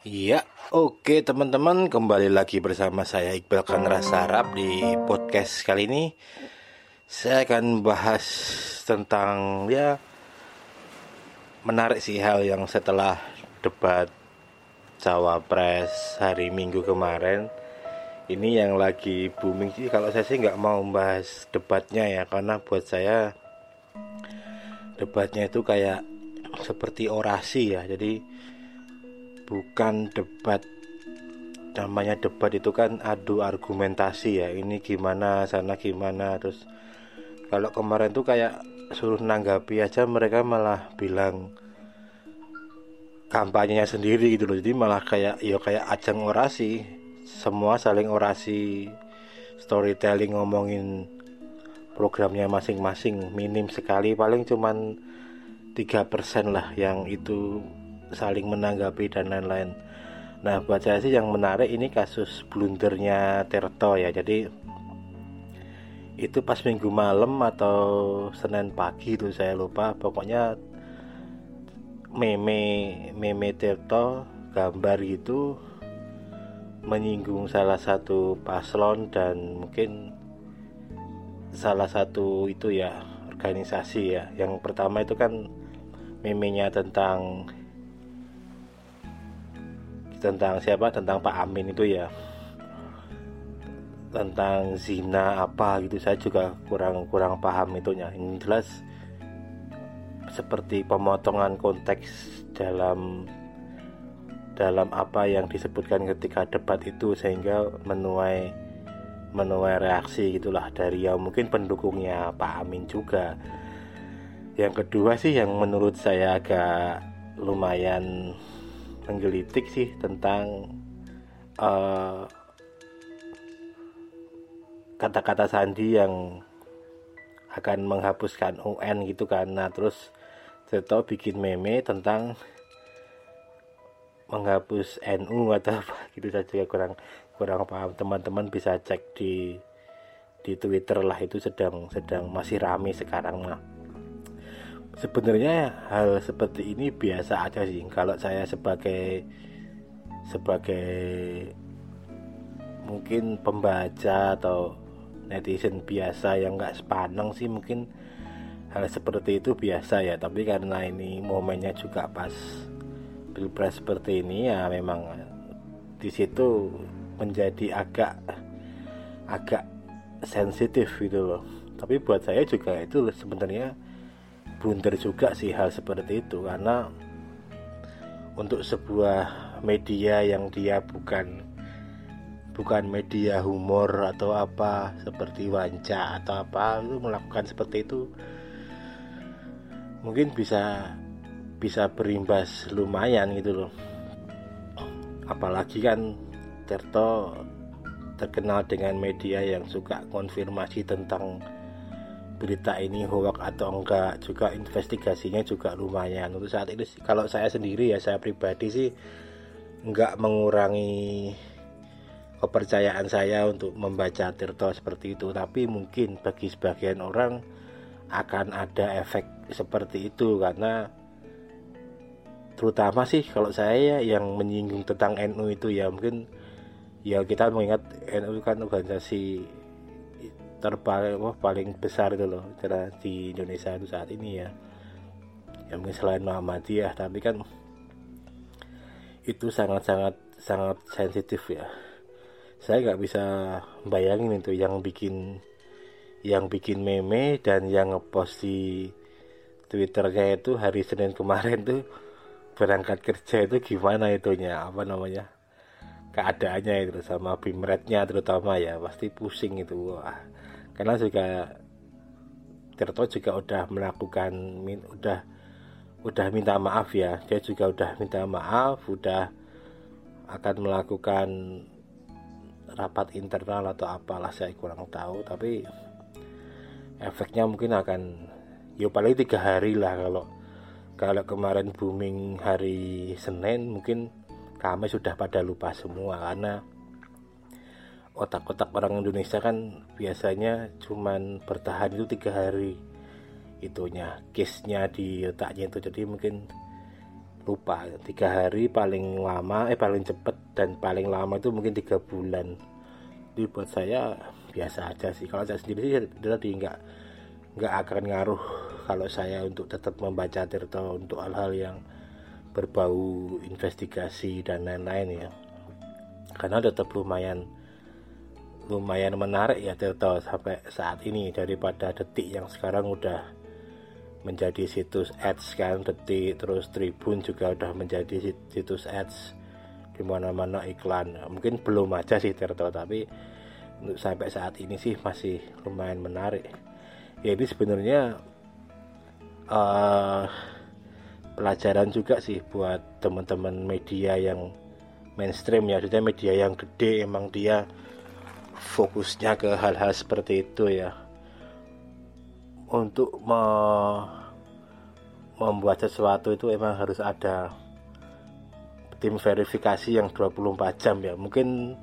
Iya, oke teman-teman kembali lagi bersama saya Iqbal Kanra Sarap di podcast kali ini. Saya akan bahas tentang ya menarik sih hal yang setelah debat Cawapres hari Minggu kemarin. Ini yang lagi booming sih. Kalau saya sih nggak mau membahas debatnya ya Karena buat saya debatnya itu kayak seperti orasi ya. Jadi bukan debat. Namanya debat itu kan adu argumentasi ya. Ini gimana sana gimana terus kalau kemarin tuh kayak suruh nanggapi aja mereka malah bilang kampanyenya sendiri gitu loh. Jadi malah kayak ya kayak ajang orasi. Semua saling orasi storytelling ngomongin programnya masing-masing minim sekali. Paling cuman tiga persen lah yang itu saling menanggapi dan lain-lain. Nah, buat saya sih yang menarik ini kasus blundernya Terto ya. Jadi itu pas minggu malam atau Senin pagi itu saya lupa. Pokoknya meme meme Terto gambar itu menyinggung salah satu paslon dan mungkin salah satu itu ya organisasi ya. Yang pertama itu kan memenya tentang tentang siapa? Tentang Pak Amin itu ya. Tentang zina apa gitu saya juga kurang kurang paham itunya. Ini jelas seperti pemotongan konteks dalam dalam apa yang disebutkan ketika debat itu sehingga menuai menuai reaksi gitulah dari yang mungkin pendukungnya Pak Amin juga. Yang kedua sih yang menurut saya agak lumayan menggelitik sih tentang eh, kata-kata sandi yang akan menghapuskan UN gitu kan. Nah terus Seto bikin meme tentang menghapus NU atau apa gitu. Saya juga kurang kurang paham. Teman-teman bisa cek di di Twitter lah. Itu sedang sedang masih rame sekarang nah sebenarnya hal seperti ini biasa aja sih. Kalau saya sebagai sebagai mungkin pembaca atau netizen biasa yang nggak sepaneng sih mungkin hal seperti itu biasa ya. Tapi karena ini momennya juga pas pilpres seperti ini ya memang di situ menjadi agak agak sensitif gitu loh. Tapi buat saya juga itu sebenarnya blunder juga sih hal seperti itu. Karena untuk sebuah media yang dia bukan bukan media humor atau apa seperti wanca atau apa itu melakukan seperti itu mungkin bisa bisa berimbas lumayan gitu loh. Apalagi kan Terto terkenal dengan media yang suka konfirmasi tentang berita ini hoax atau enggak juga investigasinya juga lumayan. Untuk saat ini kalau saya sendiri ya saya pribadi sih enggak mengurangi kepercayaan saya untuk membaca Tirto seperti itu. Tapi mungkin bagi sebagian orang akan ada efek seperti itu karena terutama sih kalau saya yang menyinggung tentang NU itu ya mungkin ya kita mengingat NU kan organisasi terpaling wah paling besar itu loh cara di Indonesia itu saat ini ya. Yang mungkin selain Muhammadiyah tapi kan itu sangat sangat sangat sensitif ya. Saya nggak bisa bayangin itu yang bikin yang bikin meme dan yang ngepost di twitternya itu hari Senin kemarin tuh berangkat kerja itu gimana itunya apa namanya keadaannya itu sama bimretnya terutama ya pasti pusing itu. Wah karena juga Tirto juga udah melakukan udah udah minta maaf ya. Dia juga udah minta maaf udah akan melakukan rapat internal atau apalah saya kurang tahu. Tapi efeknya mungkin akan ya paling tiga hari lah kalau kalau kemarin booming hari Senin mungkin kami sudah pada lupa semua. Karena otak-otak orang Indonesia kan biasanya cuman bertahan itu tiga hari. Itunya case-nya di otaknya itu. Jadi mungkin lupa tiga hari paling lama eh paling cepet dan paling lama itu mungkin tiga bulan. Jadi buat saya biasa aja sih. Kalau saya sendiri sih tadi nggak nggak akan ngaruh kalau saya untuk tetap membaca Tirto untuk hal-hal yang berbau investigasi dan lain-lain ya. Karena tetap lumayan lumayan menarik ya Tirto sampai saat ini daripada detik yang sekarang udah menjadi situs ads kan detik terus Tribun juga udah menjadi situs ads. Di mana-mana iklan. Mungkin belum aja sih Tirto tapi untuk sampai saat ini sih masih lumayan menarik. Ya ini sebenarnya uh, pelajaran juga sih buat teman-teman media yang mainstream ya. Jadi media yang gede emang dia fokusnya ke hal-hal seperti itu ya. Untuk me membuat sesuatu itu emang harus ada tim verifikasi yang 24 jam ya. Mungkin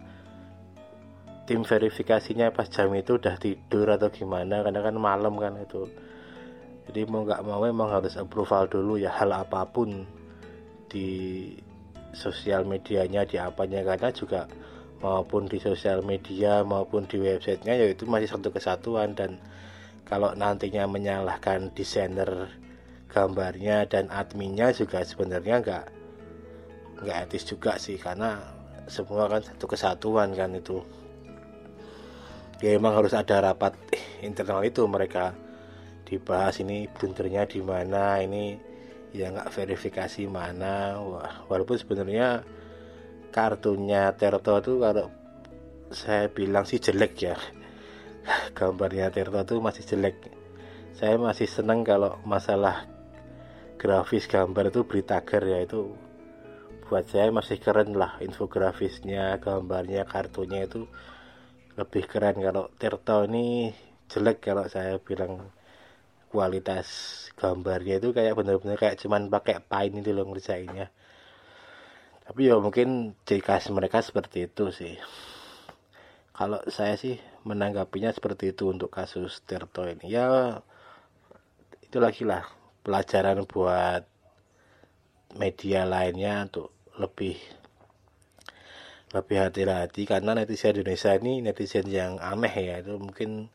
tim verifikasinya pas jam itu udah tidur atau gimana karena kan malam kan itu. Jadi mau nggak mau memang harus approval dulu ya hal apa pun di sosial medianya di apanya karena juga maupun di sosial media maupun di websitenya yaitu masih satu kesatuan. Dan kalau nantinya menyalahkan desainer gambarnya dan adminnya juga sebenarnya nggak nggak etis juga sih karena semua kan satu kesatuan kan itu. Ya emang harus ada rapat internal itu mereka dibahas ini blundernya di mana ini ya nggak verifikasi mana. Wah walaupun sebenarnya kartunya Terto itu kalau saya bilang sih jelek ya. Gambarnya Terto itu masih jelek. Saya masih seneng kalau masalah grafis gambar itu beritager ya itu buat saya masih keren lah infografisnya gambarnya kartunya itu lebih keren. Kalau Tirto ini jelek kalau saya bilang kualitas gambarnya itu kayak bener-bener kayak cuman pakai paint itu loh ngerjainnya tapi ya mungkin ciri khas mereka seperti itu sih. Kalau saya sih menanggapinya seperti itu untuk kasus Tirto ini. Ya itu lagi lah pelajaran buat media lainnya untuk lebih lebih hati-hati. Karena netizen Indonesia ini netizen yang aneh ya itu mungkin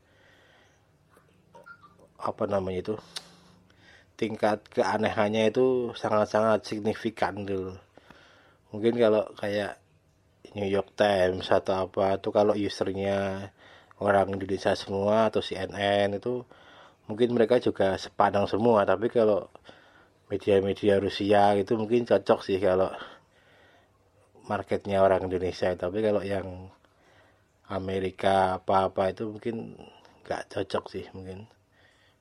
apa namanya itu tingkat keanehannya itu sangat-sangat signifikan dulu mungkin kalau kayak New York Times atau apa itu kalau usernya orang Indonesia semua atau CNN itu mungkin mereka juga sepadang semua. Tapi kalau media-media Rusia itu mungkin cocok sih kalau marketnya orang Indonesia. Tapi kalau yang Amerika apa-apa itu mungkin nggak cocok sih. Mungkin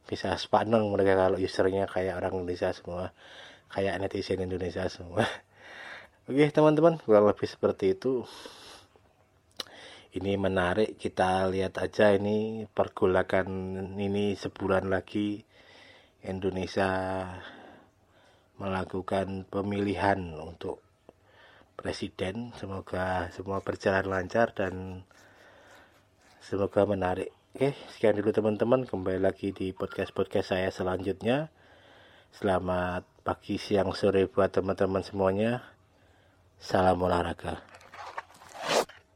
bisa sepaneng mereka kalau usernya kayak orang Indonesia semua kayak netizen Indonesia semua oke teman-teman kurang lebih seperti itu ini menarik kita lihat aja ini pergolakan ini sebulan lagi Indonesia melakukan pemilihan untuk presiden semoga semua berjalan lancar dan semoga menarik Oke, sekian dulu teman-teman. Kembali lagi di podcast-podcast saya selanjutnya. Selamat pagi, siang, sore buat teman-teman semuanya. Salam olahraga.